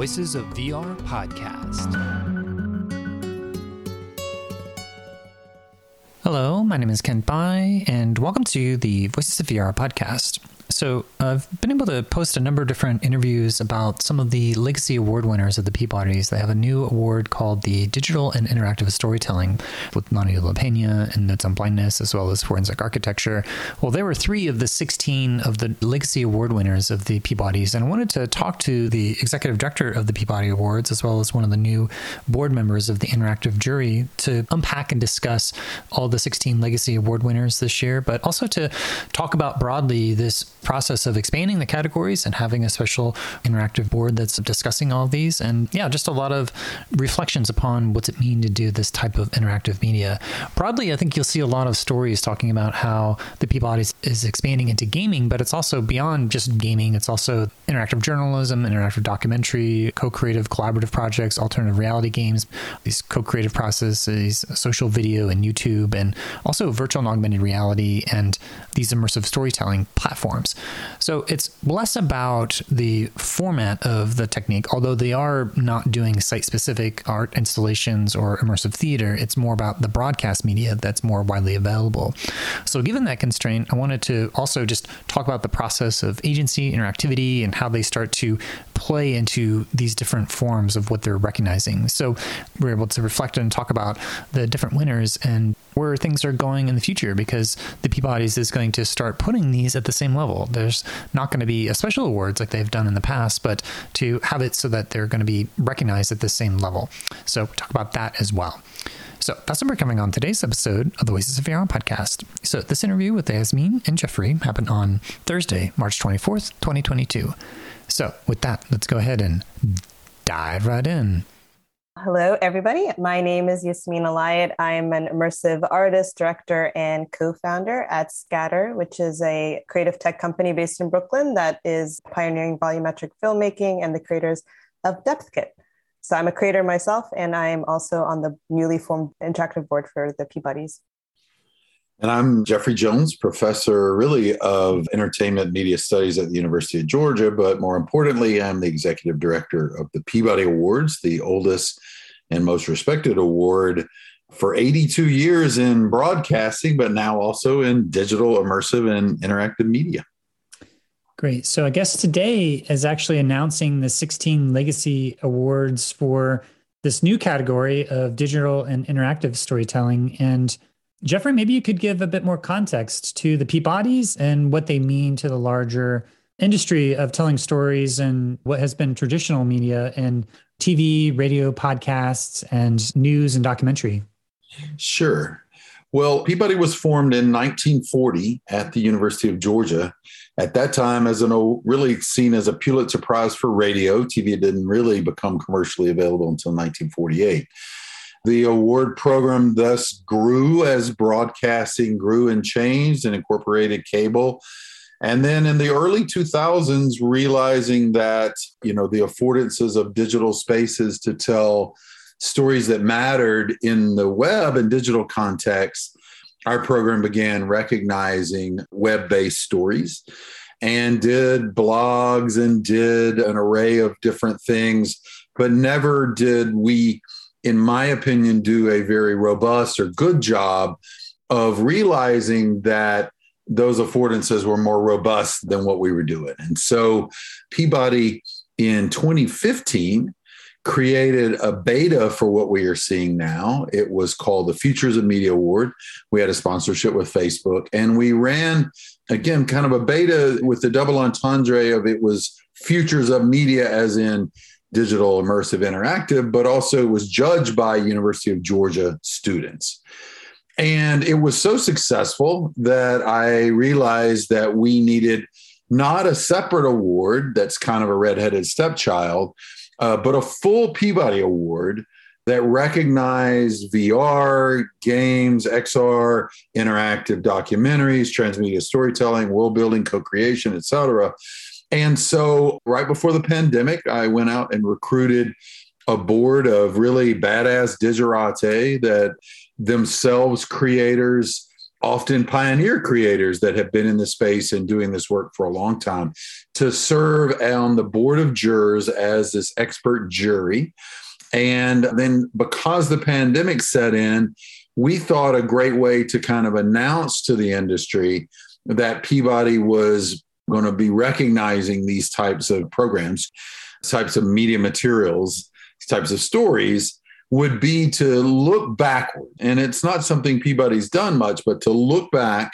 Voices of VR podcast. Hello, my name is Kent Bye, and welcome to the Voices of VR podcast. So, uh, I've been able to post a number of different interviews about some of the Legacy Award winners of the Peabodys. They have a new award called the Digital and Interactive Storytelling with Nonny La Pena and Notes on Blindness, as well as Forensic Architecture. Well, there were three of the 16 of the Legacy Award winners of the Peabodys, and I wanted to talk to the executive director of the Peabody Awards, as well as one of the new board members of the interactive jury, to unpack and discuss all the 16 Legacy Award winners this year, but also to talk about broadly this process of expanding the categories and having a special interactive board that's discussing all these. And yeah, just a lot of reflections upon what's it mean to do this type of interactive media. Broadly, I think you'll see a lot of stories talking about how the Peabody is expanding into gaming, but it's also beyond just gaming. It's also interactive journalism, interactive documentary, co-creative collaborative projects, alternative reality games, these co-creative processes, social video and YouTube, and also virtual and augmented reality and these immersive storytelling platforms. So it's less about the format of the technique, although they are not doing site specific art installations or immersive theater. It's more about the broadcast media that's more widely available. So, given that constraint, I wanted to also just talk about the process of agency, interactivity, and how they start to play into these different forms of what they're recognizing. So, we're able to reflect and talk about the different winners and where things are going in the future because the Peabody's is going to start putting these at the same level. There's not going to be a special awards like they've done in the past, but to have it so that they're going to be recognized at the same level. So talk about that as well. So that's what we're coming on today's episode of the Voices of VR podcast. So this interview with Yasmin and Jeffrey happened on Thursday, March 24th, 2022. So with that, let's go ahead and dive right in. Hello, everybody. My name is Yasmin Elayat. I'm an immersive artist, director, and co founder at Scatter, which is a creative tech company based in Brooklyn that is pioneering volumetric filmmaking and the creators of DepthKit. So I'm a creator myself, and I'm also on the newly formed interactive board for the Peabodys. And I'm Jeffrey Jones, professor really of entertainment media studies at the University of Georgia. But more importantly, I'm the executive director of the Peabody Awards, the oldest and most respected award for 82 years in broadcasting, but now also in digital, immersive, and interactive media. Great. So I guess today is actually announcing the 16 Legacy Awards for this new category of digital and interactive storytelling. And Jeffrey, maybe you could give a bit more context to the Peabodys and what they mean to the larger industry of telling stories and what has been traditional media in TV, radio, podcasts, and news and documentary. Sure. Well, Peabody was formed in 1940 at the University of Georgia. At that time, as an really seen as a Pulitzer Prize for radio, TV didn't really become commercially available until 1948. The award program thus grew as broadcasting grew and changed and incorporated cable. And then in the early 2000s, realizing that, you know, the affordances of digital spaces to tell stories that mattered in the web and digital context, our program began recognizing web based stories and did blogs and did an array of different things, but never did we in my opinion, do a very robust or good job of realizing that those affordances were more robust than what we were doing. And so Peabody in 2015 created a beta for what we are seeing now. It was called the Futures of Media Award. We had a sponsorship with Facebook and we ran again kind of a beta with the double entendre of it was futures of media as in digital immersive interactive, but also was judged by University of Georgia students. And it was so successful that I realized that we needed not a separate award that's kind of a redheaded stepchild, uh, but a full Peabody Award that recognized VR, games, XR, interactive documentaries, transmedia storytelling, world building, co creation, et cetera, and so, right before the pandemic, I went out and recruited a board of really badass digerati that themselves creators often pioneer creators that have been in the space and doing this work for a long time to serve on the board of jurors as this expert jury. And then because the pandemic set in, we thought a great way to kind of announce to the industry that Peabody was going to be recognizing these types of programs, types of media materials, types of stories would be to look backward. And it's not something Peabody's done much, but to look back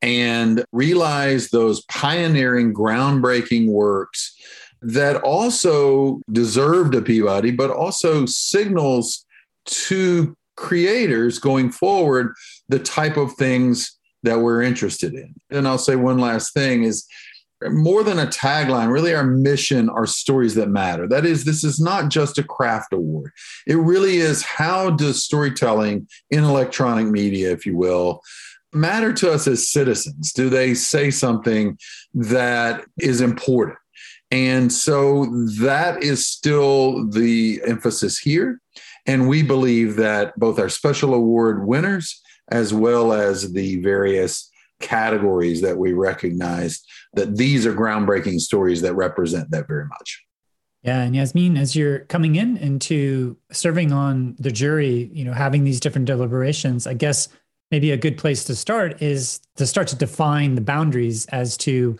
and realize those pioneering, groundbreaking works that also deserved a Peabody, but also signals to creators going forward the type of things that we're interested in. And I'll say one last thing is more than a tagline, really our mission are stories that matter. That is, this is not just a craft award. It really is how does storytelling in electronic media, if you will, matter to us as citizens? Do they say something that is important? And so that is still the emphasis here. And we believe that both our special award winners, as well as the various categories that we recognize that these are groundbreaking stories that represent that very much. Yeah, and Yasmin, as you're coming in into serving on the jury, you know, having these different deliberations, I guess maybe a good place to start is to start to define the boundaries as to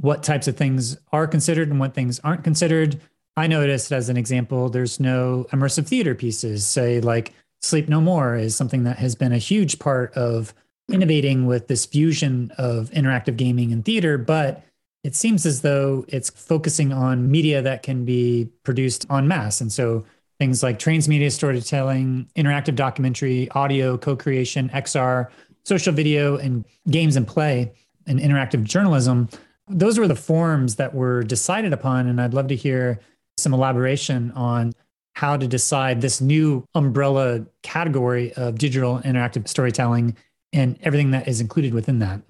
what types of things are considered and what things aren't considered. I noticed as an example, there's no immersive theater pieces, say like Sleep No More is something that has been a huge part of innovating with this fusion of interactive gaming and theater, but it seems as though it's focusing on media that can be produced en masse. And so things like transmedia storytelling, interactive documentary, audio, co creation, XR, social video, and games and play and interactive journalism. Those were the forms that were decided upon. And I'd love to hear some elaboration on how to decide this new umbrella category of digital interactive storytelling and everything that is included within that.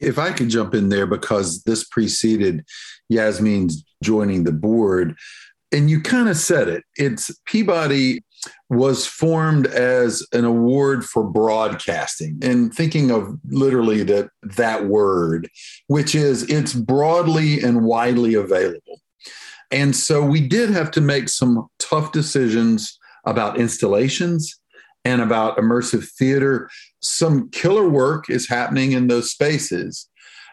If I could jump in there because this preceded Yasmin's joining the board, and you kind of said it. It's Peabody was formed as an award for broadcasting and thinking of literally that that word which is it's broadly and widely available and so we did have to make some tough decisions about installations and about immersive theater. Some killer work is happening in those spaces.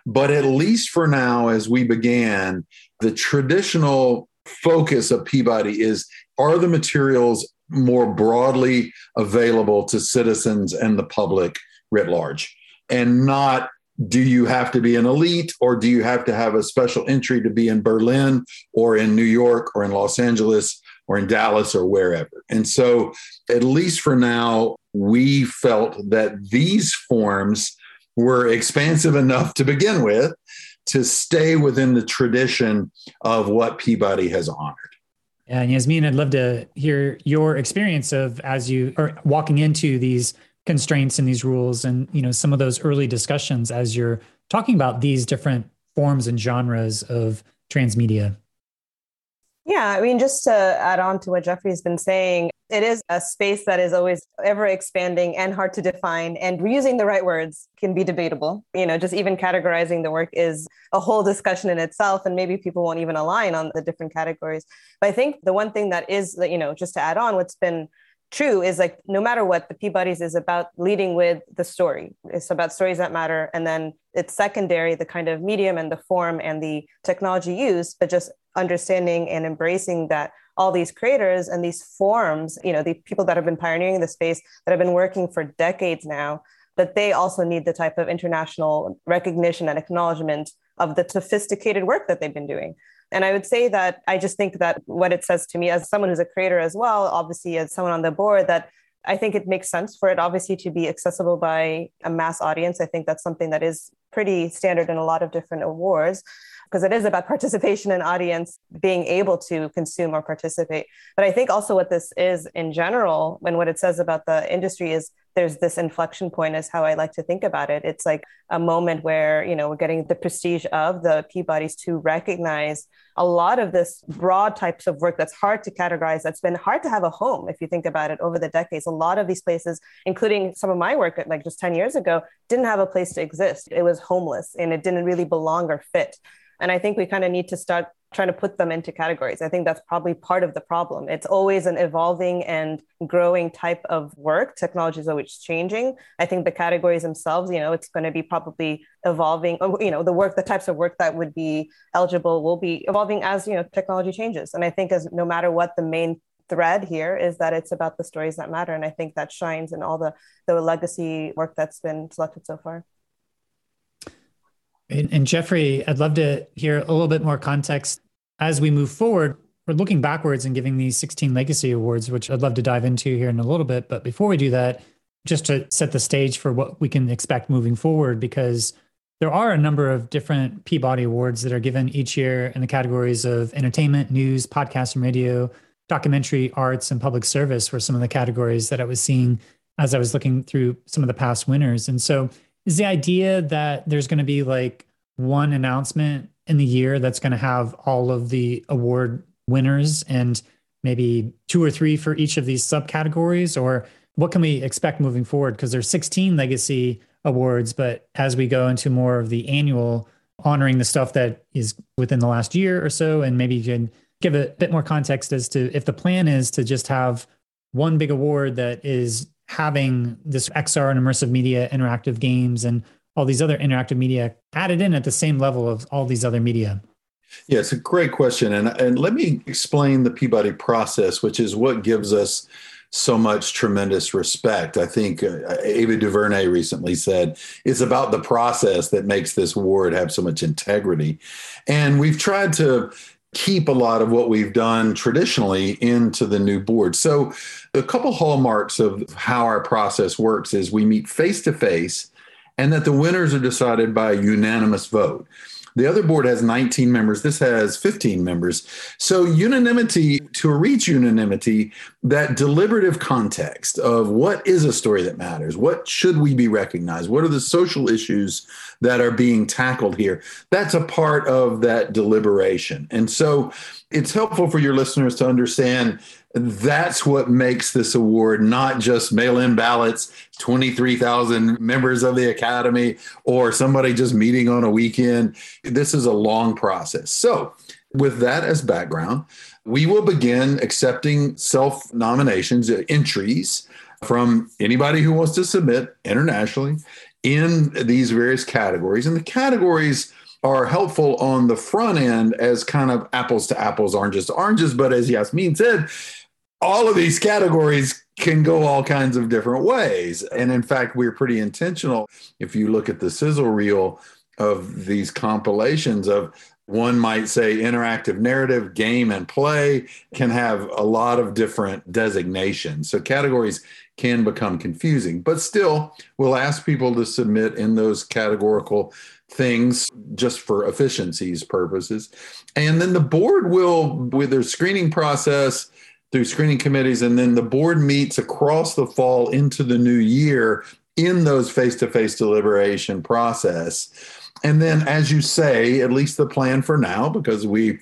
But at least for now, as we began, the traditional focus of Peabody is are the materials more broadly available to citizens and the public writ large? And not do you have to be an elite or do you have to have a special entry to be in Berlin or in New York or in Los Angeles or in Dallas or wherever. And so, at least for now, we felt that these forms were expansive enough to begin with to stay within the tradition of what Peabody has honored. And Yasmin, I'd love to hear your experience of as you are walking into these constraints and these rules and you know some of those early discussions as you're talking about these different forms and genres of transmedia. Yeah, I mean, just to add on to what Jeffrey's been saying, it is a space that is always ever expanding and hard to define, and using the right words can be debatable. You know, just even categorizing the work is a whole discussion in itself, and maybe people won't even align on the different categories. But I think the one thing that is, you know, just to add on, what's been true is like no matter what the peabodys is about leading with the story it's about stories that matter and then it's secondary the kind of medium and the form and the technology used but just understanding and embracing that all these creators and these forms you know the people that have been pioneering the space that have been working for decades now that they also need the type of international recognition and acknowledgement of the sophisticated work that they've been doing and I would say that I just think that what it says to me as someone who's a creator as well, obviously as someone on the board, that I think it makes sense for it obviously to be accessible by a mass audience. I think that's something that is pretty standard in a lot of different awards because it is about participation and audience being able to consume or participate. But I think also what this is in general, and what it says about the industry is there's this inflection point is how I like to think about it. It's like a moment where, you know, we're getting the prestige of the Peabodys to recognize a lot of this broad types of work that's hard to categorize, that's been hard to have a home, if you think about it over the decades. A lot of these places, including some of my work like just 10 years ago, didn't have a place to exist. It was homeless and it didn't really belong or fit. And I think we kind of need to start trying to put them into categories. I think that's probably part of the problem. It's always an evolving and growing type of work. Technology is always changing. I think the categories themselves, you know, it's going to be probably evolving. You know, the work, the types of work that would be eligible will be evolving as you know technology changes. And I think as no matter what the main thread here is that it's about the stories that matter, and I think that shines in all the the legacy work that's been selected so far. And, Jeffrey, I'd love to hear a little bit more context as we move forward. We're looking backwards and giving these 16 legacy awards, which I'd love to dive into here in a little bit. But before we do that, just to set the stage for what we can expect moving forward, because there are a number of different Peabody Awards that are given each year in the categories of entertainment, news, podcast and radio, documentary, arts, and public service were some of the categories that I was seeing as I was looking through some of the past winners. And so is the idea that there's going to be like one announcement in the year that's going to have all of the award winners and maybe two or three for each of these subcategories? Or what can we expect moving forward? Because there's 16 legacy awards but as we go into more of the annual honoring the stuff that is within the last year or so and maybe you can give a bit more context as to if the plan is to just have one big award that is having this XR and immersive media interactive games and all these other interactive media added in at the same level of all these other media? Yeah, it's a great question. And, and let me explain the Peabody process, which is what gives us so much tremendous respect. I think uh, Ava DuVernay recently said it's about the process that makes this award have so much integrity. And we've tried to keep a lot of what we've done traditionally into the new board. So, a couple hallmarks of how our process works is we meet face to face and that the winners are decided by a unanimous vote. The other board has 19 members. This has 15 members. So, unanimity, to reach unanimity, that deliberative context of what is a story that matters? What should we be recognized? What are the social issues that are being tackled here? That's a part of that deliberation. And so, it's helpful for your listeners to understand that's what makes this award not just mail in ballots, 23,000 members of the Academy, or somebody just meeting on a weekend. This is a long process. So, with that as background, we will begin accepting self nominations, entries from anybody who wants to submit internationally in these various categories. And the categories are helpful on the front end as kind of apples to apples, oranges to oranges. But as Yasmin said, all of these categories can go all kinds of different ways. And in fact, we're pretty intentional. If you look at the sizzle reel of these compilations of one might say interactive narrative, game, and play can have a lot of different designations. So categories can become confusing, but still, we'll ask people to submit in those categorical things just for efficiencies purposes. And then the board will, with their screening process, through screening committees, and then the board meets across the fall into the new year in those face-to-face deliberation process. And then, as you say, at least the plan for now, because we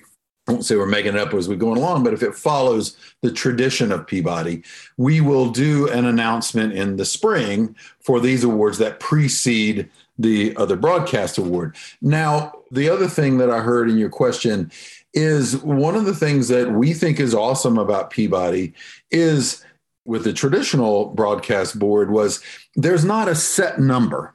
won't say we're making it up as we're going along, but if it follows the tradition of Peabody, we will do an announcement in the spring for these awards that precede the other broadcast award. Now, the other thing that I heard in your question is one of the things that we think is awesome about Peabody is with the traditional broadcast board was there's not a set number.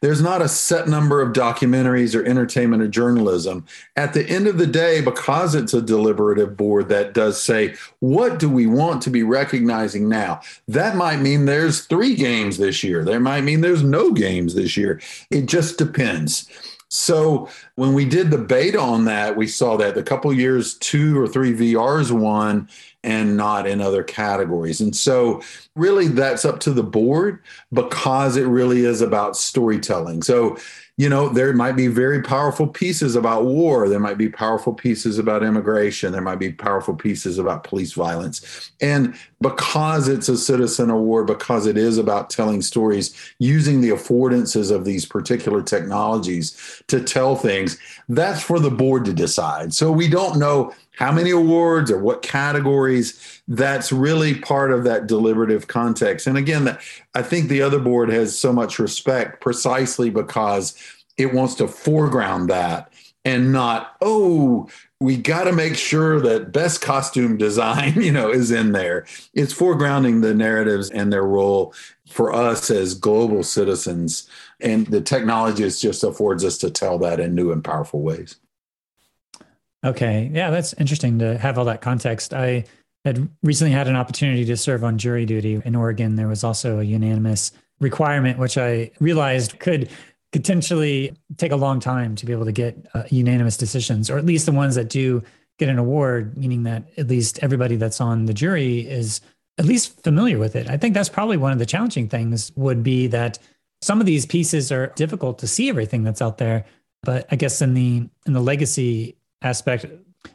There's not a set number of documentaries or entertainment or journalism. At the end of the day, because it's a deliberative board that does say, what do we want to be recognizing now? That might mean there's three games this year. There might mean there's no games this year. It just depends. So when we did the beta on that, we saw that a couple years, two or three VRs won and not in other categories. And so really that's up to the board because it really is about storytelling. So you know, there might be very powerful pieces about war. There might be powerful pieces about immigration. There might be powerful pieces about police violence. And because it's a citizen award, because it is about telling stories using the affordances of these particular technologies to tell things, that's for the board to decide. So we don't know how many awards or what categories that's really part of that deliberative context. And again i think the other board has so much respect precisely because it wants to foreground that and not oh we got to make sure that best costume design you know is in there. It's foregrounding the narratives and their role for us as global citizens. And the technology just affords us to tell that in new and powerful ways Okay. Yeah, that's interesting to have all that context. I had recently had an opportunity to serve on jury duty in Oregon. There was also a unanimous requirement, which I realized could potentially take a long time to be able to get uh, unanimous decisions, or at least the ones that do get an award, meaning that at least everybody that's on the jury is at least familiar with it. I think that's probably one of the challenging things would be that some of these pieces are difficult to see everything that's out there. But I guess in the in the legacy aspect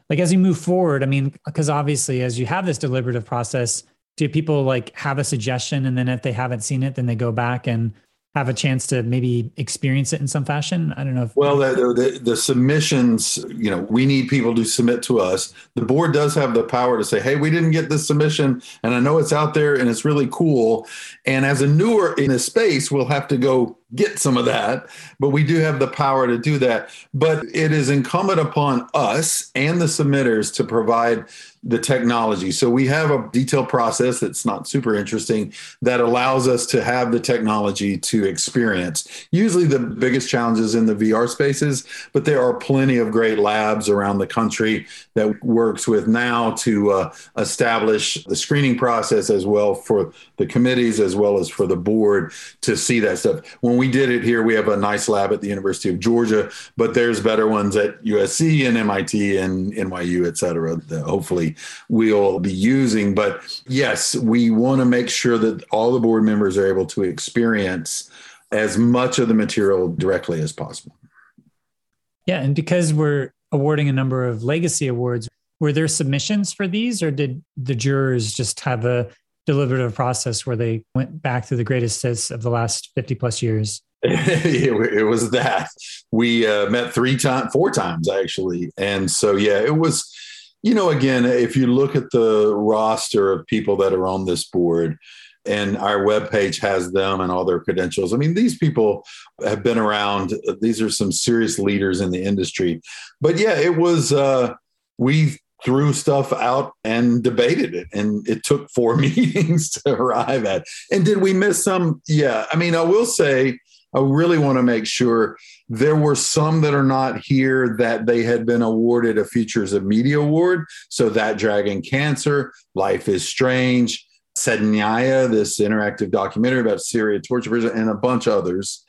like as you move forward i mean because obviously as you have this deliberative process do people like have a suggestion? And then if they haven't seen it then they go back and have a chance to maybe experience it in some fashion? I don't know if well the, the, the, submissions you know we need people to submit to us. The board does have the power to say hey we didn't get this submission and i know it's out there and it's really cool. And as a newer in this space we'll have to go get some of that, but we do have the power to do that. But it is incumbent upon us and the submitters to provide the technology. So we have a detailed process that's not super interesting that allows us to have the technology to experience. Usually the biggest challenges in the VR spaces, but there are plenty of great labs around the country that works with now to uh, establish the screening process as well for the committees as well as for the board to see that stuff. When we did it here, we have a nice lab at the University of Georgia, but there's better ones at USC and MIT and NYU, et cetera, that hopefully we'll be using. But yes, we want to make sure that all the board members are able to experience as much of the material directly as possible. Yeah. And because we're awarding a number of legacy awards, were there submissions for these or did the jurors just have a deliberative process where they went back through the greatest hits of the last 50 plus years? it, was that we uh, met three times, four times actually. And so, yeah, it was, you know, again, if you look at the roster of people that are on this board, and our webpage has them and all their credentials. I mean, these people have been around. These are some serious leaders in the industry. But yeah, it was, uh, we threw stuff out and debated it. And it took four meetings to arrive at. And did we miss some? Yeah. I mean, I will say, I really want to make sure there were some that are not here that they had been awarded a Futures of Media Award. So that Dragon Cancer, Life is Strange, Saydnaya, this interactive documentary about Syria torture prison, and a bunch of others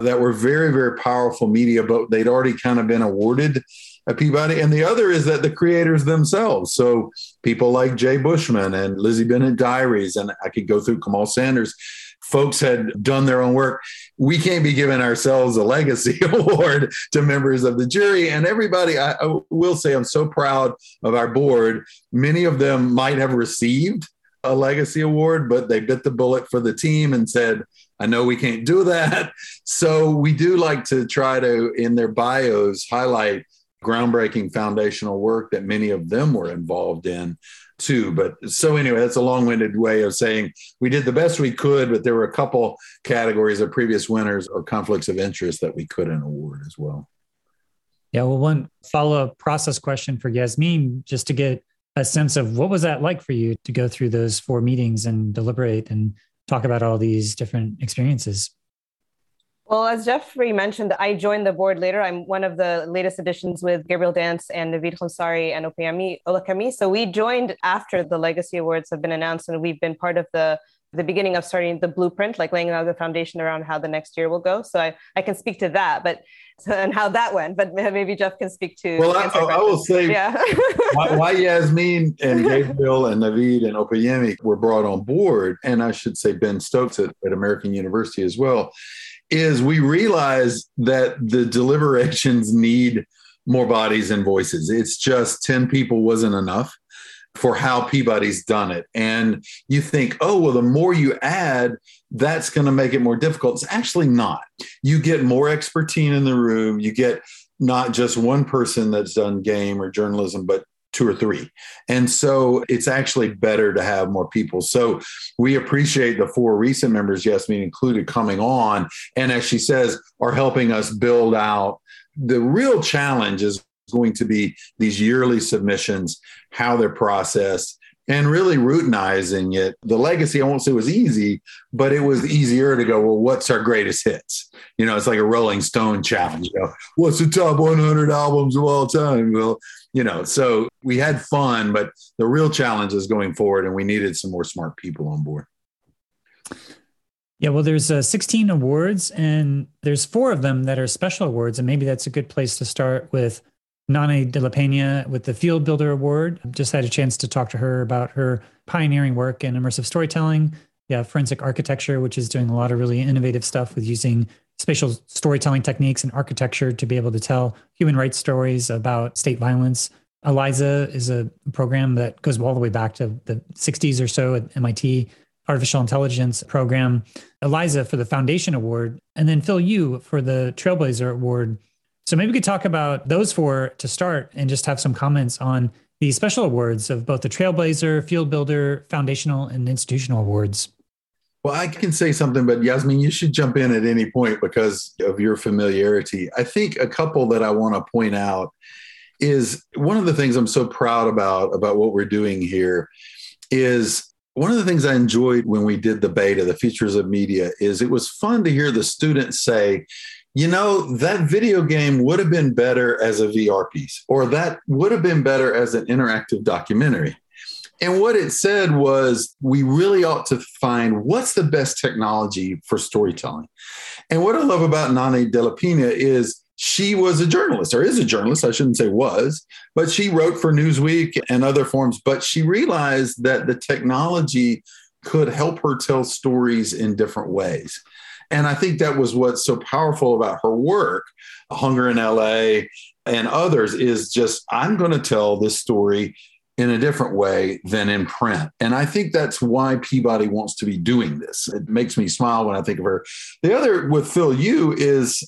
that were very, very powerful media, but they'd already kind of been awarded a Peabody. And the other is that the creators themselves. So people like Jay Bushman and Lizzie Bennet Diaries, and I could go through Kamal Sanders. Folks had done their own work. We can't be giving ourselves a legacy award to members of the jury. And everybody, I, I will say, I'm so proud of our board. Many of them might have received a legacy award, but they bit the bullet for the team and said, I know we can't do that. So we do like to try to, in their bios, highlight groundbreaking foundational work that many of them were involved in too. But so anyway, that's a long-winded way of saying we did the best we could, but there were a couple categories of previous winners or conflicts of interest that we couldn't award as well. Yeah, well, one follow-up process question for Yasmin, just to get a sense of what was that like for you to go through those four meetings and deliberate and talk about all these different experiences? Well, as Jeffrey mentioned, I joined the board later. I'm one of the latest additions with Gabriel Dance and Navid Khonsari and Opeyemi Olukemi. So we joined after the Legacy Awards have been announced, and we've been part of the the beginning of starting the blueprint, like laying out the foundation around how the next year will go. So I, I can speak to that, but and how that went. But maybe Jeff can speak to. Well, I, I, will say, yeah. why, why, Yasmin and Gabriel and Navid and Opeyemi were brought on board, and I should say Ben Stokes at, at American University as well is we realize that the deliberations need more bodies and voices. It's just 10 people wasn't enough for how Peabody's done it. And you think, oh, well, the more you add, that's going to make it more difficult. It's actually not. You get more expertise in the room. You get not just one person that's done game or journalism, but two or three. And so it's actually better to have more people. So we appreciate the four recent members, Yasmin included, coming on. And as she says, are helping us build out. The real challenge is going to be these yearly submissions, how they're processed, and really routinizing it. The legacy, I won't say was easy, but it was easier to go, well, what's our greatest hits? You know, it's like a Rolling Stone challenge. You know, what's the top 100 albums of all time? Well, you know, so we had fun, but the real challenge is going forward, and we needed some more smart people on board. Yeah, well, there's uh, 16 awards, and there's four of them that are special awards, and maybe that's a good place to start with Nonny de la Pena with the Field Builder Award. Just had a chance to talk to her about her pioneering work in immersive storytelling. Yeah, forensic architecture, which is doing a lot of really innovative stuff with using spatial storytelling techniques and architecture to be able to tell human rights stories about state violence. ELIZA is a program that goes all the way back to the 60s or so at MIT, artificial intelligence program. ELIZA for the Foundation Award, and then Phil Yu for the Trailblazer Award so maybe we could talk about those four to start and just have some comments on the special awards of both the Trailblazer, Field Builder, Foundational, and Institutional awards. Well, I can say something, but Yasmin, you should jump in at any point because of your familiarity. I think a couple that I want to point out is one of the things I'm so proud about about what we're doing here is one of the things I enjoyed when we did the beta, the futures of media, is it was fun to hear the students say, you know, that video game would have been better as a VR piece, or that would have been better as an interactive documentary. And what it said was, we really ought to find what's the best technology for storytelling. And what I love about Nonny de la Pena is she was a journalist, or is a journalist, I shouldn't say was, but she wrote for Newsweek and other forms. But she realized that the technology could help her tell stories in different ways. And I think that was what's so powerful about her work, Hunger in LA and others, is just I'm going to tell this story in a different way than in print. And I think that's why Peabody wants to be doing this. It makes me smile when I think of her. The other with Phil Yu is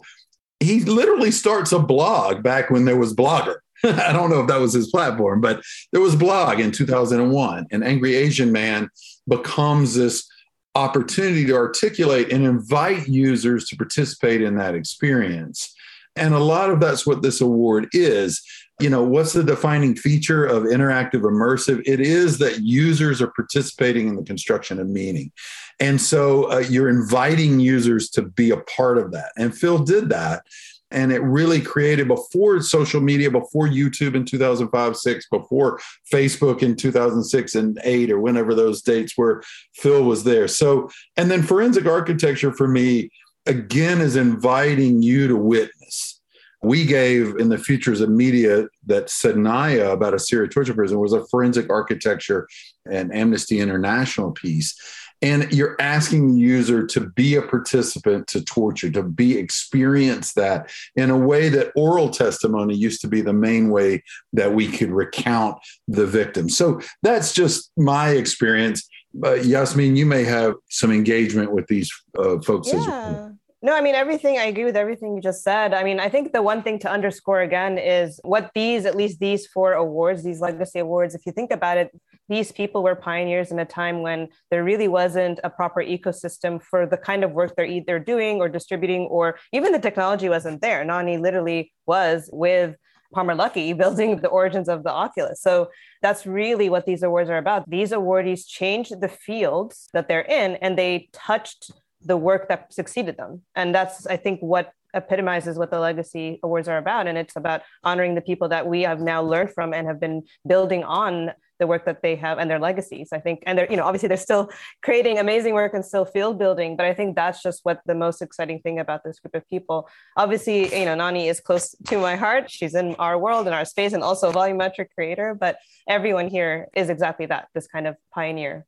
he literally starts a blog back when there was Blogger. I don't know if that was his platform, but there was blog in 2001. An angry Asian man becomes this opportunity to articulate and invite users to participate in that experience. And a lot of that's what this award is. You know, what's the defining feature of interactive immersive? It is that users are participating in the construction of meaning. And so uh, you're inviting users to be a part of that. And Phil did that and it really created before social media before youtube in 2005 6 before facebook in 2006 and 8 or whenever those dates were phil was there. So and then forensic architecture for me again is inviting you to witness. We gave in the futures of media that Saydnaya about a Syria torture prison was a forensic architecture and Amnesty International piece and you're asking the user to be a participant to torture to be experience that in a way that oral testimony used to be the main way that we could recount the victim so that's just my experience but yasmin you may have some engagement with these uh, folks yeah. no, I mean, everything, I agree with everything you just said. I mean, I think the one thing to underscore again is what these, at least these four awards, these legacy awards, if you think about it, these people were pioneers in a time when there really wasn't a proper ecosystem for the kind of work they're either doing or distributing, or even the technology wasn't there. Nonny literally was with Palmer Luckey building the origins of the Oculus. So that's really what these awards are about. These awardees changed the fields that they're in and they touched the work that succeeded them. And that's, I think, what epitomizes what the legacy awards are about. And it's about honoring the people that we have now learned from and have been building on the work that they have and their legacies. I think, and they're, you know, obviously they're still creating amazing work and still field building, but I think that's just what the most exciting thing about this group of people. Obviously, you know, Nonny is close to my heart. She's in our world and our space and also a volumetric creator, but everyone here is exactly that, this kind of pioneer.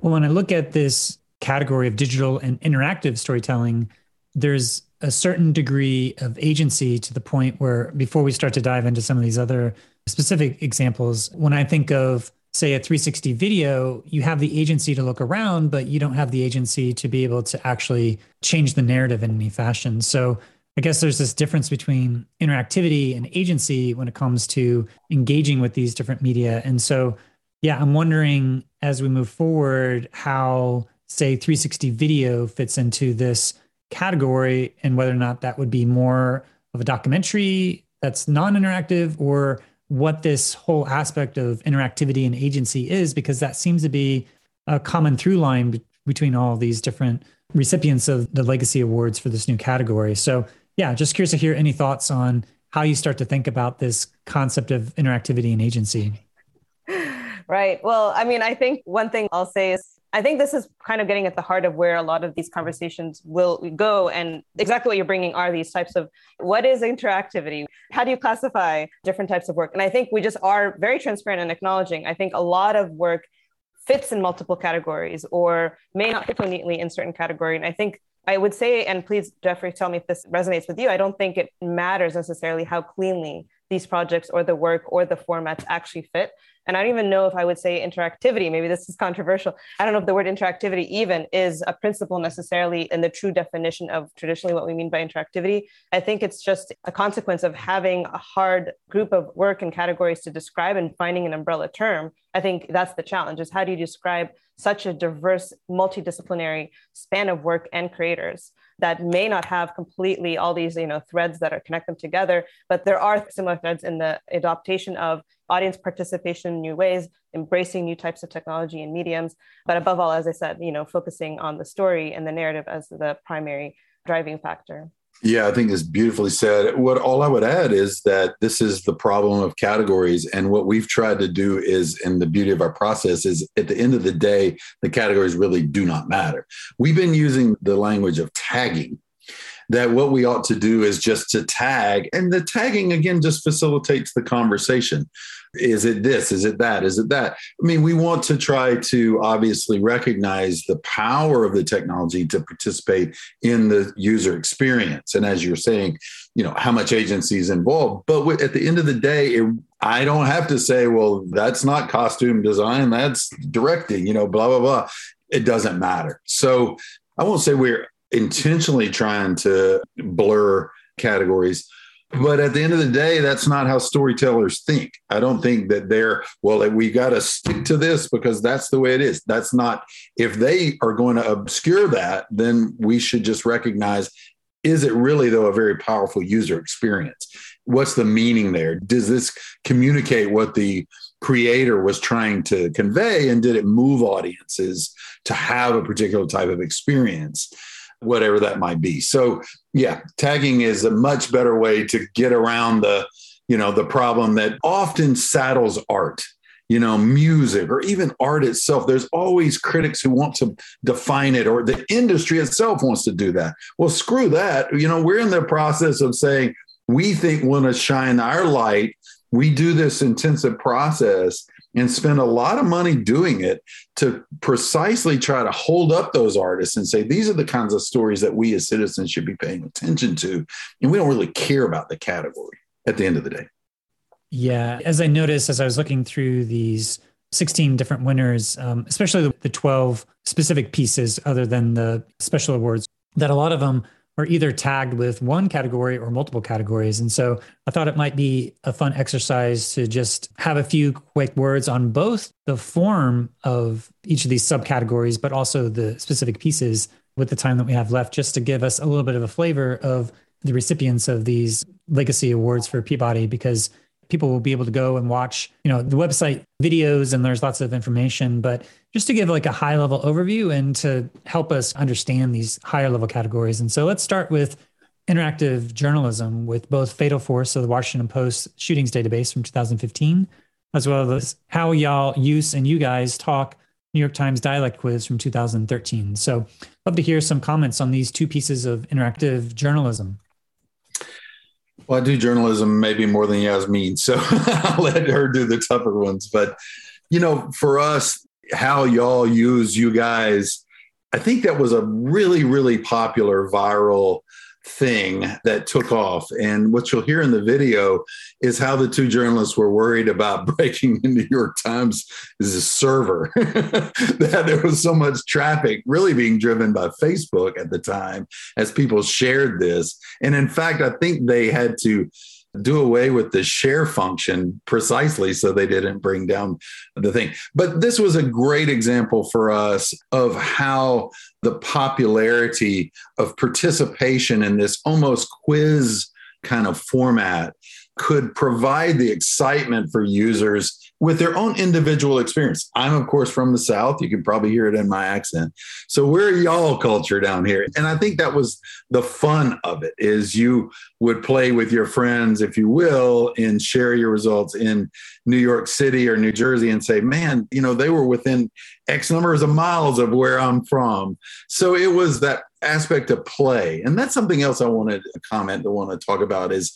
Well, when I look at this category of digital and interactive storytelling, there's a certain degree of agency to the point where before we start to dive into some of these other specific examples, when I think of say a 360 video, you have the agency to look around, but you don't have the agency to be able to actually change the narrative in any fashion. So I guess there's this difference between interactivity and agency when it comes to engaging with these different media. And so, yeah, I'm wondering as we move forward how, say, 360 video fits into this category and whether or not that would be more of a documentary that's non interactive or what this whole aspect of interactivity and agency is, because that seems to be a common through line be- between all these different recipients of the legacy awards for this new category. So, yeah, just curious to hear any thoughts on how you start to think about this concept of interactivity and agency. Right. Well, I mean, I think one thing I'll say is I think this is kind of getting at the heart of where a lot of these conversations will go. And exactly what you're bringing are these types of what is interactivity? How do you classify different types of work? And I think we just are very transparent and acknowledging. I think a lot of work fits in multiple categories or may not fit so neatly in certain category. And I think I would say, and please, Jeffrey, tell me if this resonates with you. I don't think it matters necessarily how cleanly these projects or the work or the formats actually fit. And I don't even know if I would say interactivity, maybe this is controversial. I don't know if the word interactivity even is a principle necessarily in the true definition of traditionally what we mean by interactivity. I think it's just a consequence of having a hard group of work and categories to describe and finding an umbrella term. I think that's the challenge is how do you describe such a diverse multidisciplinary span of work and creators that may not have completely all these you know threads that are connect them together but there are similar threads in the adaptation of audience participation in new ways embracing new types of technology and mediums but above all as i said you know focusing on the story and the narrative as the primary driving factor yeah, I think it's beautifully said. What all I would add is that this is the problem of categories. And what we've tried to do is, and the beauty of our process is at the end of the day, the categories really do not matter. We've been using the language of tagging that what we ought to do is just to tag and the tagging again just facilitates the conversation is it this? Is it that? Is it that? I mean, we want to try to obviously recognize the power of the technology to participate in the user experience. And as you're saying, you know, how much agency is involved. But at the end of the day, it, I don't have to say, well, that's not costume design, that's directing, you know, blah, blah, blah. It doesn't matter. So I won't say we're intentionally trying to blur categories but at the end of the day, that's not how storytellers think. I don't think that they're, well, we got to stick to this because that's the way it is. That's not, if they are going to obscure that, then we should just recognize is it really, though, a very powerful user experience? What's the meaning there? Does this communicate what the creator was trying to convey? And did it move audiences to have a particular type of experience? Whatever that might be. So yeah, tagging is a much better way to get around the, you know, the problem that often saddles art you know, music or even art itself. There's always critics who want to define it, or the industry itself wants to do that. Well, screw that. You know, we're in the process of saying we think we want to shine our light. We do this intensive process and spend a lot of money doing it to precisely try to hold up those artists and say these are the kinds of stories that we as citizens should be paying attention to and we don't really care about the category at the end of the day. Yeah. As i noticed as i was looking through these 16 different winners um, especially the, the 12 specific pieces other than the special awards that a lot of them are either tagged with one category or multiple categories. And so I thought it might be a fun exercise to just have a few quick words on both the form of each of these subcategories, but also the specific pieces with the time that we have left, just to give us a little bit of a flavor of the recipients of these legacy awards for Peabody, because people will be able to go and watch, you know, the website videos and there's lots of information, but just to give like a high level overview and to help us understand these higher level categories. And so let's start with interactive journalism with both Fatal Force, so the Washington Post shootings database from 2015, as well as how y'all youse and you guys talk New York Times dialect quiz from 2013. So love to hear some comments on these two pieces of interactive journalism. Well, I do journalism maybe more than Yasmin, so I'll let her do the tougher ones. But you know, for us, how y'all youse you guys I think that was a really, really popular viral thing that took off. And what you'll hear in the video is how the two journalists were worried about breaking the New York Times' server, that there was so much traffic really being driven by Facebook at the time as people shared this. And in fact, I think they had to do away with the share function precisely so they didn't bring down the thing. But this was a great example for us of how the popularity of participation in this almost quiz kind of format could provide the excitement for users with their own individual experience. I'm, of course, from the South. You can probably hear it in my accent. So we're y'all culture down here. And I think that was the fun of it is you would play with your friends, if you will, and share your results in New York City or New Jersey and say, man, you know, they were within X numbers of miles of where I'm from. So it was that aspect of play. And that's something else I wanted to comment, I want to talk about is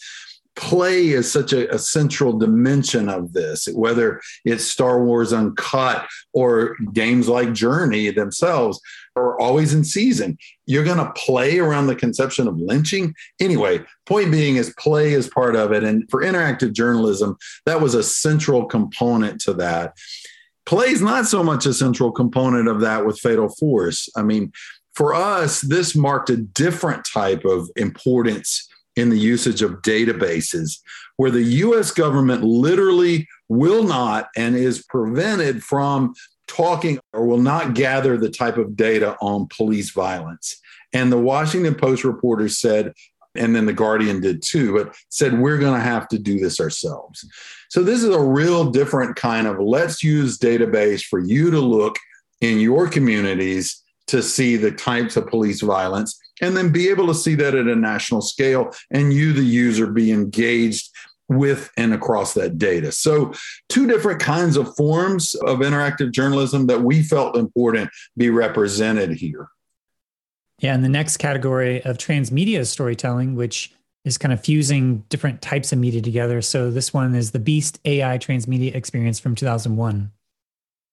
play is such a, a, central dimension of this, whether it's Star Wars Uncut or games like Journey themselves are always in season. You're going to play around the conception of lynching. Anyway, point being is play is part of it. And for interactive journalism, that was a central component to that. Play is not so much a central component of that with Fatal Force. I mean, for us, this marked a different type of importance in the usage of databases, where the US government literally will not and is prevented from talking or will not gather the type of data on police violence. And the Washington Post reporter said, and then the Guardian did too, but said, we're going to have to do this ourselves. So this is a real different kind of let's use database for you to look in your communities to see the types of police violence and then be able to see that at a national scale and you, the user, be engaged with and across that data. So, two different kinds of forms of interactive journalism that we felt important be represented here. Yeah, and the next category of transmedia storytelling, which is kind of fusing different types of media together. So, this one is the Beast AI Transmedia Experience from 2001.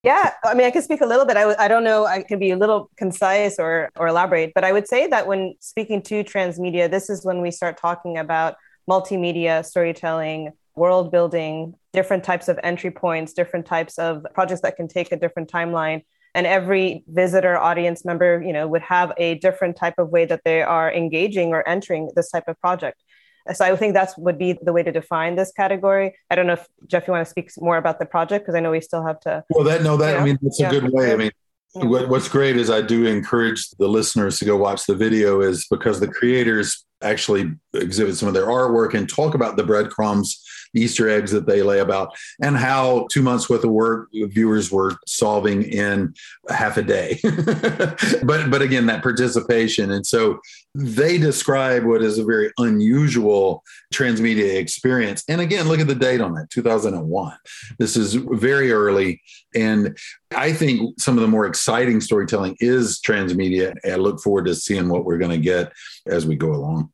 Yeah, I mean, I can speak a little bit. I w- I don't know, I can be a little concise or, or elaborate, but I would say that when speaking to transmedia, this is when we start talking about multimedia storytelling, world building, different types of entry points, different types of projects that can take a different timeline. And every visitor, audience member, you know, would have a different type of way that they are engaging or entering this type of project. So I think that's would be the way to define this category. I don't know if Jeff, you want to speak more about the project because I know we still have to. Well, that no, that I mean that's a good way. I mean, what, what's great is I do encourage the listeners to go watch the video, is because the creators actually exhibit some of their artwork and talk about the breadcrumbs Easter eggs that they lay about, and how two months worth of work viewers were solving in half a day. but but again, that participation, and so they describe what is a very unusual transmedia experience. And again, look at the date on that, 2001. This is very early, and I think some of the more exciting storytelling is transmedia. I look forward to seeing what we're going to get as we go along.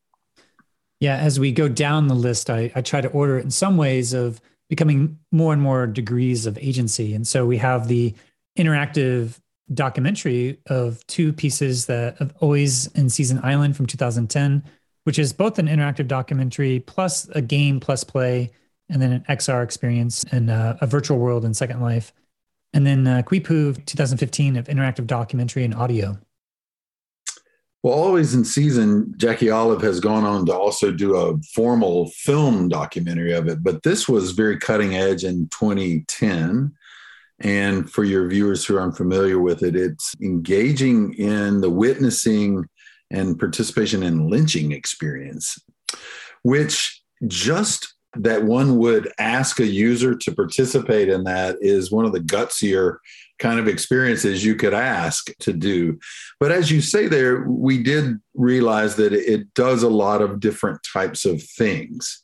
Yeah, as we go down the list, I, I try to order it in some ways of becoming more and more degrees of agency. And so we have the interactive documentary of two pieces that of always in season island from 2010 which is both an interactive documentary plus a game plus play and then an xr experience and uh, a virtual world in second life and then uh, Quipu 2015 of interactive documentary and audio well, always in season, Jackie Olive has gone on to also do a formal film documentary of it, but this was very cutting edge in 2010. And for your viewers who are unfamiliar with it, it's engaging in the witnessing and participation in lynching experience, which just that one would ask a user to participate in that is one of the gutsier kind of experiences you could ask to do. But as you say there, we did realize that it does a lot of different types of things.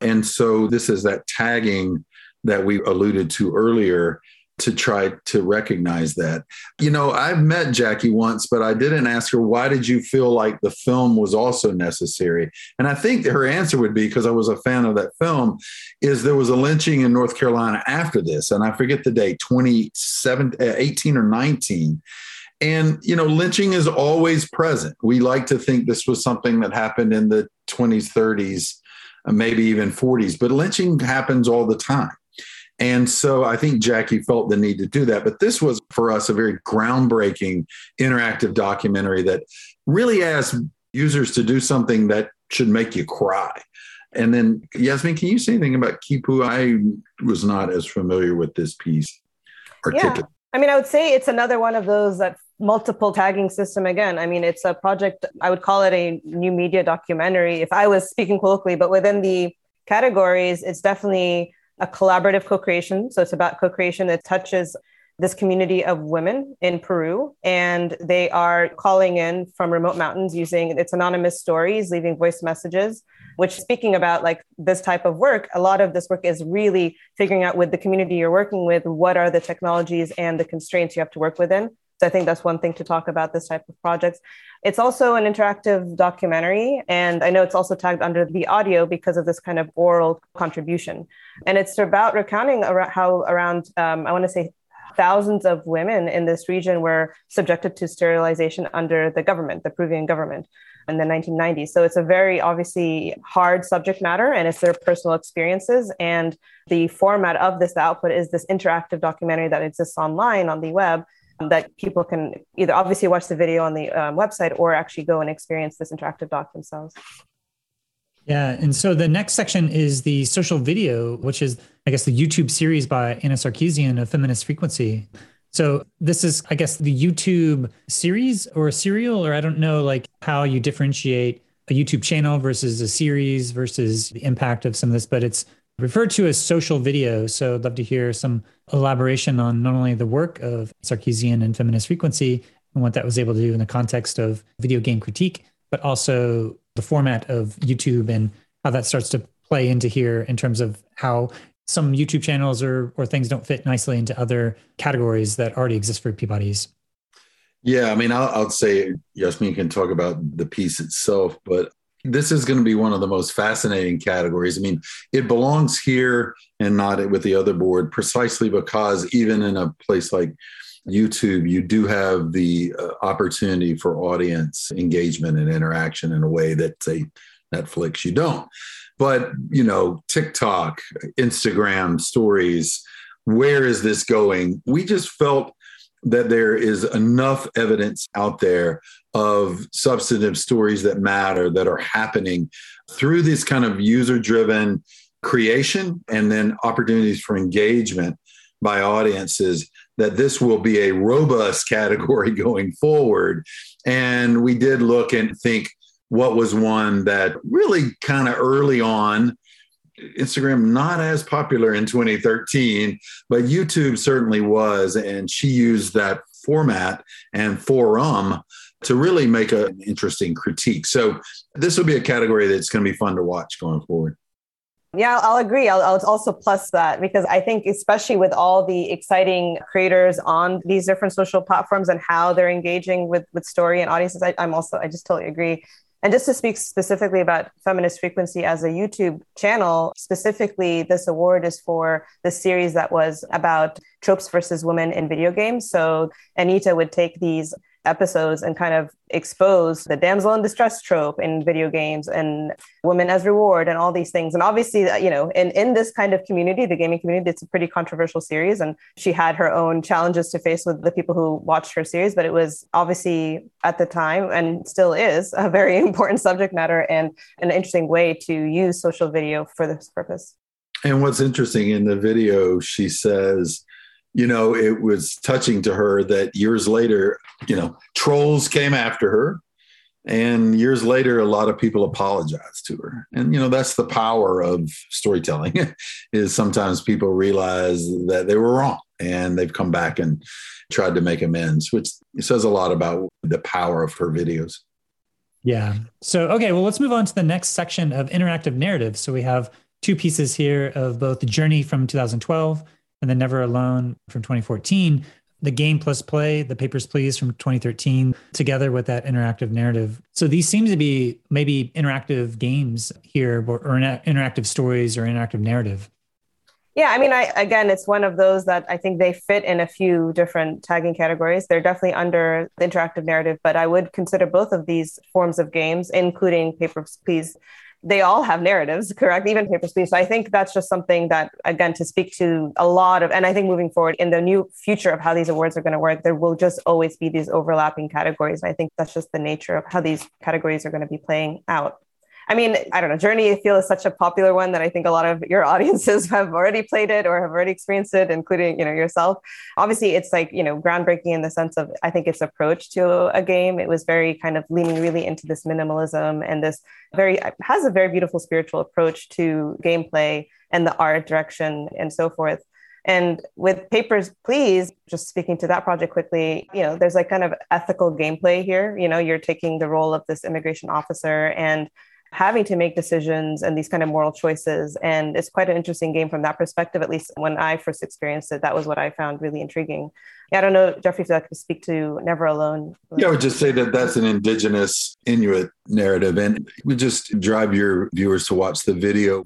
And so this is that tagging that we alluded to earlier to try to recognize that. You know, I've met Jackie once, but I didn't ask her, why did you feel like the film was also necessary? And I think her answer would be because I was a fan of that film, is there was a lynching in North Carolina after this. And I forget the date, 27, uh, 18 or 19. And, you know, lynching is always present. We like to think this was something that happened in the 20s, 30s, uh, maybe even 40s, but lynching happens all the time. And so I think Jackie felt the need to do that. But this was for us a very groundbreaking interactive documentary that really asked users to do something that should make you cry. And then, Yasmin, can you say anything about Quipu? I was not as familiar with this piece. Yeah. I mean, I would say it's another one of those that multiple tagging system again. I mean, it's a project, I would call it a new media documentary if I was speaking colloquially, but within the categories, it's definitely a collaborative co creation. So it's about co creation that touches this community of women in Peru, and they are calling in from remote mountains using its anonymous stories, leaving voice messages. Which, speaking about like this type of work, a lot of this work is really figuring out with the community you're working with what are the technologies and the constraints you have to work within. So I think that's one thing to talk about this type of projects. It's also an interactive documentary, and I know it's also tagged under the audio because of this kind of oral contribution. And it's about recounting how around, um, I want to say, thousands of women in this region were subjected to sterilization under the government, the Peruvian government in the 1990s. So it's a very obviously hard subject matter and it's their personal experiences. And the format of this output is this interactive documentary that exists online on the web that people can either obviously watch the video on the um, website or actually go and experience this interactive doc themselves. Yeah. And so the next section is the social video, which is, I guess, the YouTube series by Anna Sarkeesian of Feminist Frequency. So this is, I guess, the YouTube series or a serial, or I don't know, like how you differentiate a YouTube channel versus a series versus the impact of some of this, but it's referred to as social video. So I'd love to hear some elaboration on not only the work of Sarkeesian and feminist frequency and what that was able to do in the context of video game critique, but also the format of YouTube and how that starts to play into here in terms of how some YouTube channels or or things don't fit nicely into other categories that already exist for Peabodys. Yeah, I mean, I'll, I'll say Yasmin can talk about the piece itself, but this is going to be one of the most fascinating categories. I mean, it belongs here and not with the other board precisely because even in a place like YouTube, you do have the uh, opportunity for audience engagement and interaction in a way that, say, Netflix, you don't. But, you know, TikTok, Instagram stories, where is this going? We just felt that there is enough evidence out there of substantive stories that matter that are happening through this kind of user driven creation and then opportunities for engagement by audiences that this will be a robust category going forward. And we did look and think what was one that really kind of early on Instagram not as popular in 2013, but YouTube certainly was. And she used that format and forum to really make an interesting critique. So this will be a category that's going to be fun to watch going forward. Yeah, I'll agree. I'll, I'll, also plus that because I think, especially with all the exciting creators on these different social platforms and how they're engaging with with story and audiences, I, I'm also I just totally agree. And just to speak specifically about Feminist Frequency as a YouTube channel, specifically, this award is for the series that was about tropes versus women in video games. So Anita would take these episodes and kind of expose the damsel in distress trope in video games and women as reward and all these things. And obviously, uh, you know, in, in this kind of community, the gaming community, it's a pretty controversial series. And she had her own challenges to face with the people who watched her series, but it was obviously at the time and still is a very important subject matter and an interesting way to use social video for this purpose. And what's interesting in the video, she says, you know, it was touching to her that years later, you know, trolls came after her. And years later, a lot of people apologized to her. And, you know, that's the power of storytelling is sometimes people realize that they were wrong and they've come back and tried to make amends, which says a lot about the power of her videos. Yeah. So, okay, well, let's move on to the next section of interactive narrative. So we have two pieces here of both the journey from 2012 and then Never Alone from 2014. The game plus play, the Papers Please from 2013, together with that interactive narrative. So these seem to be maybe interactive games here, or, or interactive stories or interactive narrative. Yeah, I mean, I again, it's one of those that I think they fit in a few different tagging categories. They're definitely under the interactive narrative, but I would consider both of these forms of games, including Papers, Please. They all have narratives, correct? Even Papers, Please. So I think that's just something that, again, to speak to a lot of, and I think moving forward in the new future of how these awards are going to work, there will just always be these overlapping categories. And I think that's just the nature of how these categories are going to be playing out. I mean, I don't know. Journey, I feel is such a popular one that I think a lot of your audiences have already played it or have already experienced it, including you know yourself. Obviously, it's like you know groundbreaking in the sense of I think its approach to a game. It was very kind of leaning really into this minimalism and this very uh, has a very beautiful spiritual approach to gameplay and the art direction and so forth. And with Papers, Please, just speaking to that project quickly, you know, there's like kind of ethical gameplay here. You know, you're taking the role of this immigration officer and having to make decisions and these kind of moral choices. And it's quite an interesting game from that perspective. At least when I first experienced it, that was what I found really intriguing. I don't know, Jeffrey, if you'd like to speak to Never Alone. Yeah, I would just say that that's an indigenous Inuit narrative. And we just drive your viewers to watch the video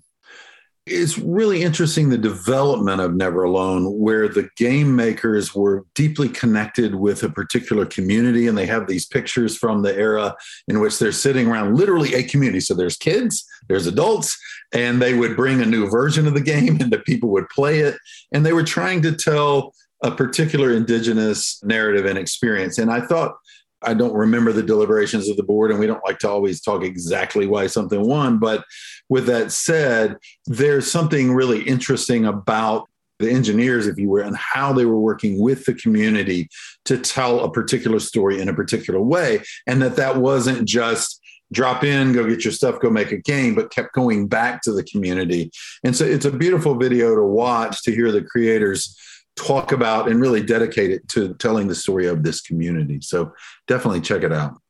it's really interesting the development of Never Alone, where the game makers were deeply connected with a particular community, and they have these pictures from the era in which they're sitting around literally a community. So there's kids, there's adults, and they would bring a new version of the game, and the people would play it, and they were trying to tell a particular indigenous narrative and experience. And I thought I don't remember the deliberations of the board, and we don't like to always talk exactly why something won. But with that said, there's something really interesting about the engineers, if you were, and how they were working with the community to tell a particular story in a particular way, and that that wasn't just drop in, go get your stuff, go make a game, but kept going back to the community. And so it's a beautiful video to watch to hear the creators talk about and really dedicate it to telling the story of this community. So definitely check it out.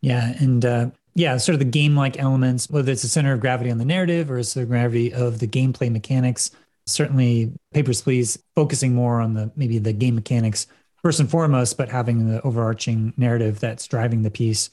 Yeah. And uh, yeah, sort of the game like elements, whether it's the center of gravity on the narrative or it's the gravity of the gameplay mechanics. Certainly, Papers, Please focusing more on the maybe the game mechanics first and foremost, but having the overarching narrative that's driving the piece.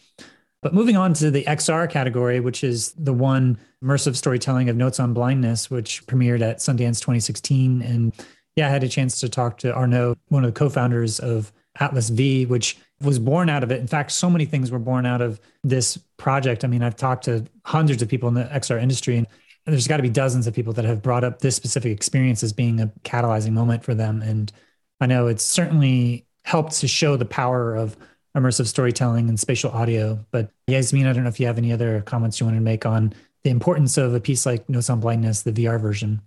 But moving on to the XR category, which is the one immersive storytelling of Notes on Blindness, which premiered at Sundance 2016 and yeah, I had a chance to talk to Arnaud, one of the co-founders of Atlas V, which was born out of it. In fact, so many things were born out of this project. I mean, I've talked to hundreds of people in the XR industry, and there's got to be dozens of people that have brought up this specific experience as being a catalyzing moment for them. And I know it's certainly helped to show the power of immersive storytelling and spatial audio. But Yasmin, I don't know if you have any other comments you want to make on the importance of a piece like Notes on Blindness, the VR version.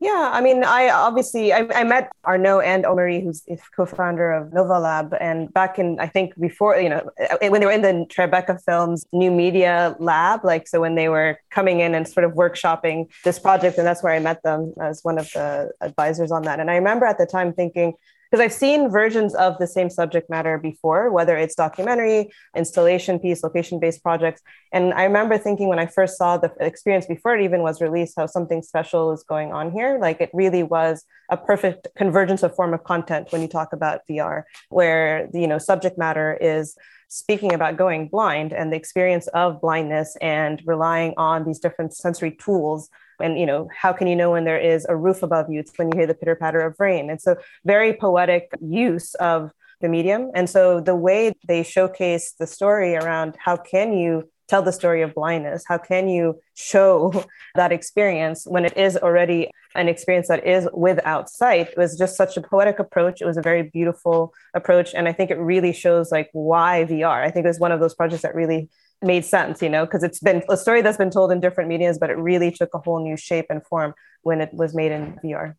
Yeah, I mean, I obviously I, I met Arnaud and Amaury, who's co-founder of Novelab, and back in I think before you know eh, when they were in the Tribeca Films New Media Lab, like so when they were coming in and sort of workshopping this project, and that's where I met them as one of the advisors on that. And I remember at the time thinking, because I've seen versions of the same subject matter before, whether it's documentary, installation piece, location based projects. And I remember thinking when I first saw the experience before it even was released, how something special is going on here. Like it really was a perfect convergence of form of content when you talk about VR, where the you know subject matter is speaking about going blind and the experience of blindness and relying on these different sensory tools. And you know how can you know when there is a roof above you? It's when you hear the pitter patter of rain. And so very poetic use of the medium. And so the way they showcase the story around how can you tell the story of blindness how can you show that experience when it is already an experience that is without sight? It was just such a poetic approach. It was a very beautiful approach and i think it really shows like why vr i think it was one of those projects that really made sense, you know, because it's been a story that's been told in different mediums, but it really took a whole new shape and form when it was made in VR.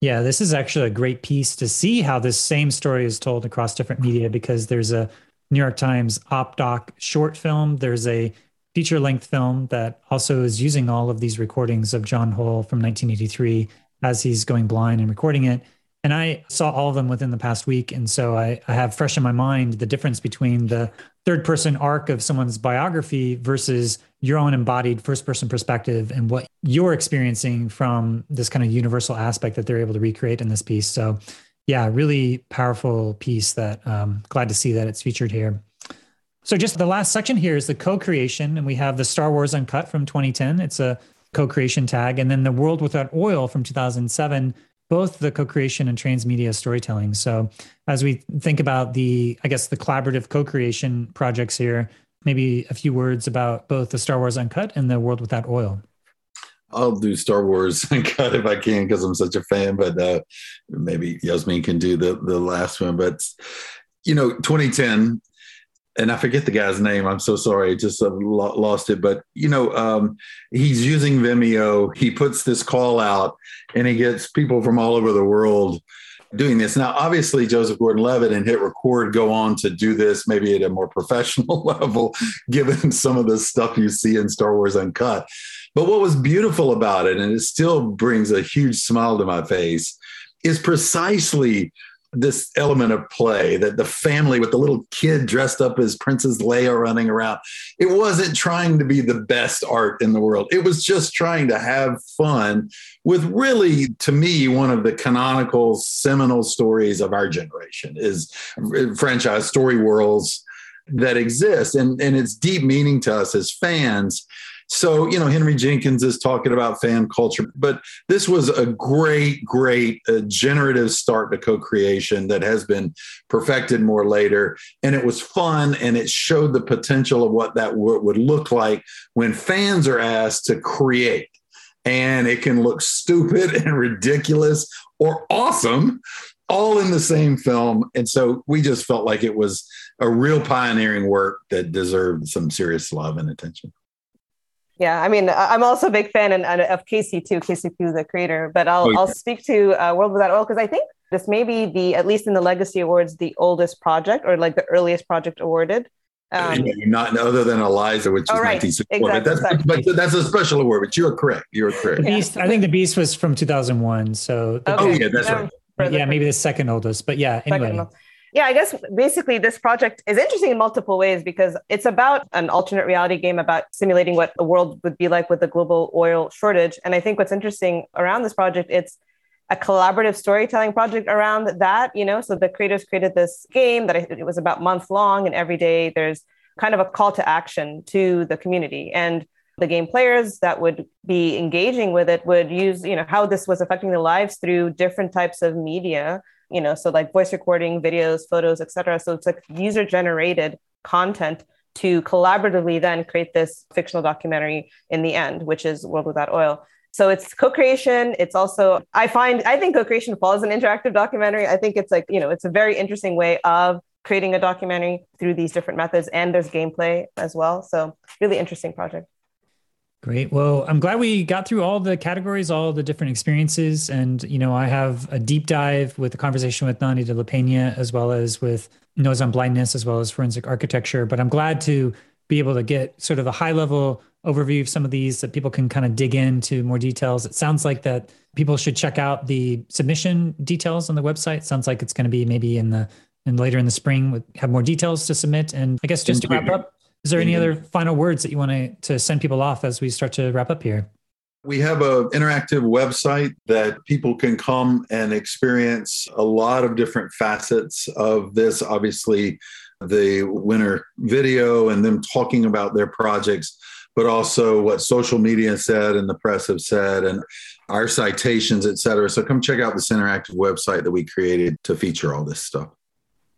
Yeah, this is actually a great piece to see how this same story is told across different media because there's a New York Times op doc short film, there's a feature length film that also is using all of these recordings of John Hull from 1983 as he's going blind and recording it. And I saw all of them within the past week. And so I, I have fresh in my mind the difference between the third person arc of someone's biography versus your own embodied first person perspective and what you're experiencing from this kind of universal aspect that they're able to recreate in this piece. So, yeah, really powerful piece that um, glad to see that it's featured here. So, just the last section here is the co creation, and we have the Star Wars Uncut from 2010. It's a co-creation tag, and then the World Without Oil from 2007, both the co-creation and transmedia storytelling. So as we think about the, I guess the collaborative co-creation projects here, maybe a few words about both the Star Wars Uncut and the World Without Oil. I'll do Star Wars Uncut if I can because I'm such a fan, but uh, maybe Yasmin can do the the last one. But you know, 2010 and I forget the guy's name. I'm so sorry, I just uh, lost it. But you know, um, he's using Vimeo. He puts this call out, and he gets people from all over the world doing this. Now, obviously, Joseph Gordon-Levitt and Hit Record go on to do this maybe at a more professional level, given some of the stuff you see in Star Wars Uncut. But what was beautiful about it, and it still brings a huge smile to my face, is precisely this element of play that the family with the little kid dressed up as Princess Leia running around. It wasn't trying to be the best art in the world. It was just trying to have fun with really, to me, one of the canonical seminal stories of our generation is franchise story worlds that exist. And, and it's deep meaning to us as fans. So, you know, Henry Jenkins is talking about fan culture, but this was a great, great uh, generative start to co creation that has been perfected more later. And it was fun and it showed the potential of what that w- would look like when fans are asked to create. And it can look stupid and ridiculous or awesome all in the same film. And so we just felt like it was a real pioneering work that deserved some serious love and attention. Yeah, I mean, I'm also a big fan and, of Casey too. Casey Pugh, the creator. But I'll oh, yeah. I'll speak to uh, World Without Oil because I think this may be the at least in the Legacy Awards the oldest project or like the earliest project awarded. Um, not other than Eliza, which is oh, right. 1964. Exactly. But, that's, but that's a special award. But you are correct. You are correct. The Beast, I think the Beast was from 2001. So okay. oh yeah, that's right. Yeah, maybe the second oldest. But yeah, anyway. Second yeah, I guess basically this project is interesting in multiple ways because it's about an alternate reality game about simulating what the world would be like with a global oil shortage. And I think what's interesting around this project, it's a collaborative storytelling project around that, you know. So the creators created this game that it was about month long, and every day there's kind of a call to action to the community. And the game players that would be engaging with it would use, you know, how this was affecting their lives through different types of media you know so like voice recording videos photos etc so it's like user generated content to collaboratively then create this fictional documentary in the end which is world without oil. So it's co-creation. It's also i find i think co-creation falls an interactive documentary. I think it's like you know it's a very interesting way of creating a documentary through these different methods. And there's gameplay as well. So really interesting project Great. Well, I'm glad we got through all the categories, all the different experiences. And, you know, I have a deep dive with the conversation with Nonny de la Peña, as well as with Notes on Blindness, as well as forensic architecture. But I'm glad to be able to get sort of a high level overview of some of these that people can kind of dig into more details. It sounds like that people should check out the submission details on the website. It sounds like it's going to be maybe in the and later in the spring with have more details to submit. And I guess just to wrap up, is there any other final words that you want to, to send people off as we start to wrap up here? We have an interactive website that people can come and experience a lot of different facets of this. Obviously, the winner video and them talking about their projects, but also what social media said and the press have said and our citations, et cetera. So come check out this interactive website that we created to feature all this stuff.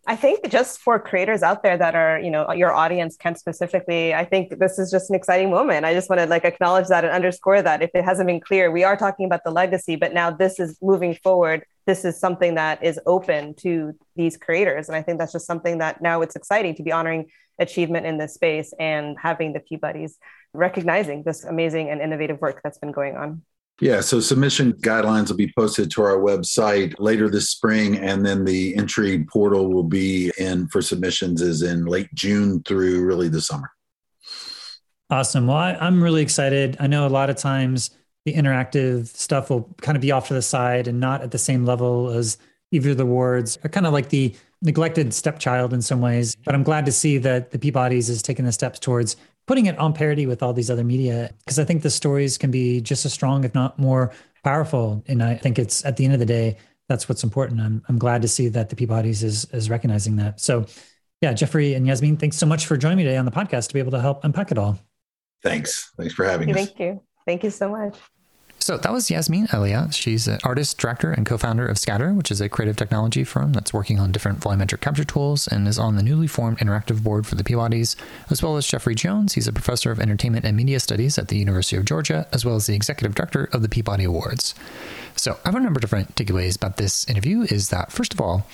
I think just for creators out there that are, you know, your audience, Kent specifically, I think this is just an exciting moment. I just want to like acknowledge that and underscore that if it hasn't been clear, we are talking about the legacy, but now this is moving forward. This is something that is open to these creators. And I think that's just something that now it's exciting to be honoring achievement in this space and having the Peabodys recognizing this amazing and innovative work that's been going on. Yeah, so submission guidelines will be posted to our website later this spring, and then the entry portal will be in for submissions is in late June through really the summer. Awesome. Well, I, am really excited. I know a lot of times the interactive stuff will kind of be off to the side and not at the same level as either the awards, are kind of like the neglected stepchild in some ways. But I'm glad to see that the Peabody's is taking the steps towards putting it on parity with all these other media because I think the stories can be just as strong, if not more powerful. And I think it's at the end of the day, that's what's important. I'm, I'm glad to see that the Peabody's is, is recognizing that. So, yeah, Jeffrey and Yasmin, thanks so much for joining me today on the podcast to be able to help unpack it all. Thanks. Thanks for having Thank us. Thank you. Thank you so much. So that was Yasmin Elayat. She's an artist, director, and co founder of Scatter, which is a creative technology firm that's working on different volumetric capture tools and is on the newly formed interactive board for the Peabodys, as well as Jeffrey Jones. He's a professor of entertainment and media studies at the University of Georgia, as well as the executive director of the Peabody Awards. So I have a number of different takeaways about this interview. Is that first of all,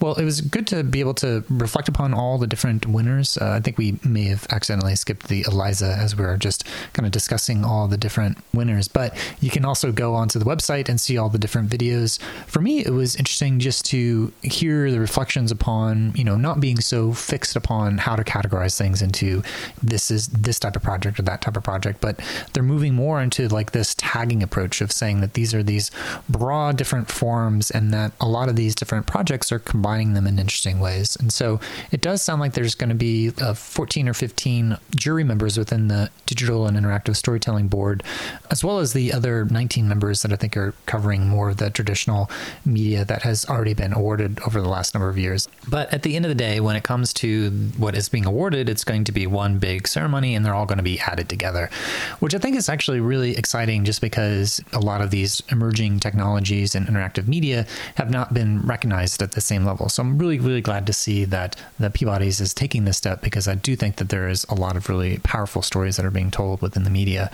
well, it was good to be able to reflect upon all the different winners. Uh, I think we may have accidentally skipped the Eliza as we were just kind of discussing all the different winners, but you can also go onto the website and see all the different videos. For me, it was interesting just to hear the reflections upon, you know, not being so fixed upon how to categorize things into this is this type of project or that type of project, but they're moving more into like this tagging approach of saying that these are these broad different forms and that a lot of these different projects are combining them in interesting ways. And so it does sound like there's going to be uh, 14 or 15 jury members within the digital and interactive storytelling board, as well as the other 19 members that I think are covering more of the traditional media that has already been awarded over the last number of years. But at the end of the day, when it comes to what is being awarded, it's going to be one big ceremony and they're all going to be added together, which I think is actually really exciting just because a lot of these emerging technologies and interactive media have not been recognized at the same level. So I'm really, really glad to see that the Peabody's is taking this step because I do think that there is a lot of really powerful stories that are being told within the media.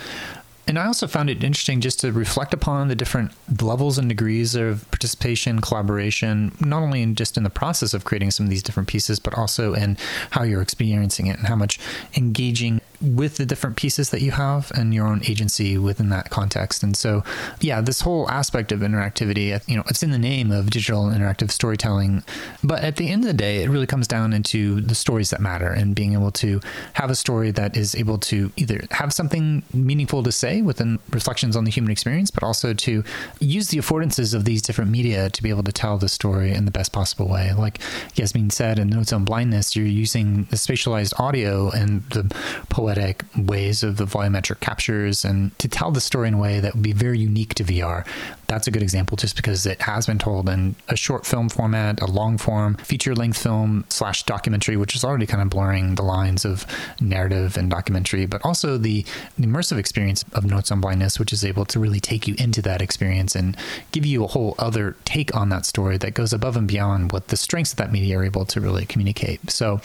And I also found it interesting just to reflect upon the different levels and degrees of participation, collaboration, not only in just in the process of creating some of these different pieces, but also in how you're experiencing it and how much engaging with the different pieces that you have and your own agency within that context. And so, yeah, this whole aspect of interactivity, you know, it's in the name of digital interactive storytelling. But at the end of the day, it really comes down into the stories that matter and being able to have a story that is able to either have something meaningful to say within reflections on the human experience, but also to use the affordances of these different media to be able to tell the story in the best possible way. Like Yasmin said in Notes on Blindness, you're using the spatialized audio and the poetic ways of the volumetric captures and to tell the story in a way that would be very unique to VR. That's a good example just because it has been told in a short film format, a long form, feature length film slash documentary, which is already kind of blurring the lines of narrative and documentary, but also the immersive experience of Notes on Blindness, which is able to really take you into that experience and give you a whole other take on that story that goes above and beyond what the strengths of that media are able to really communicate. So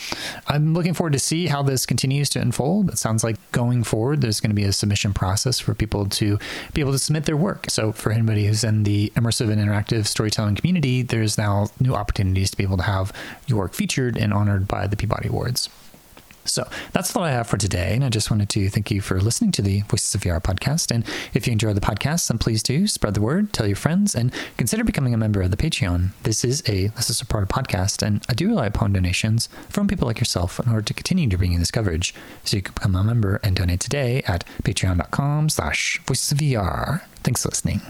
I'm looking forward to see how this continues to unfold. It sounds like going forward, there's going to be a submission process for people to be able to submit their work. So for anybody who's in the immersive and interactive storytelling community, there's now new opportunities to be able to have your work featured and honored by the Peabody Awards. So that's all I have for today. And I just wanted to thank you for listening to the Voices of VR podcast. And if you enjoy the podcast, then please do spread the word, tell your friends, and consider becoming a member of the Patreon. This is a listener supported podcast, and I do rely upon donations from people like yourself in order to continue to bring you this coverage. So you can become a member and donate today at patreon.com slash voices of VR. Thanks for listening.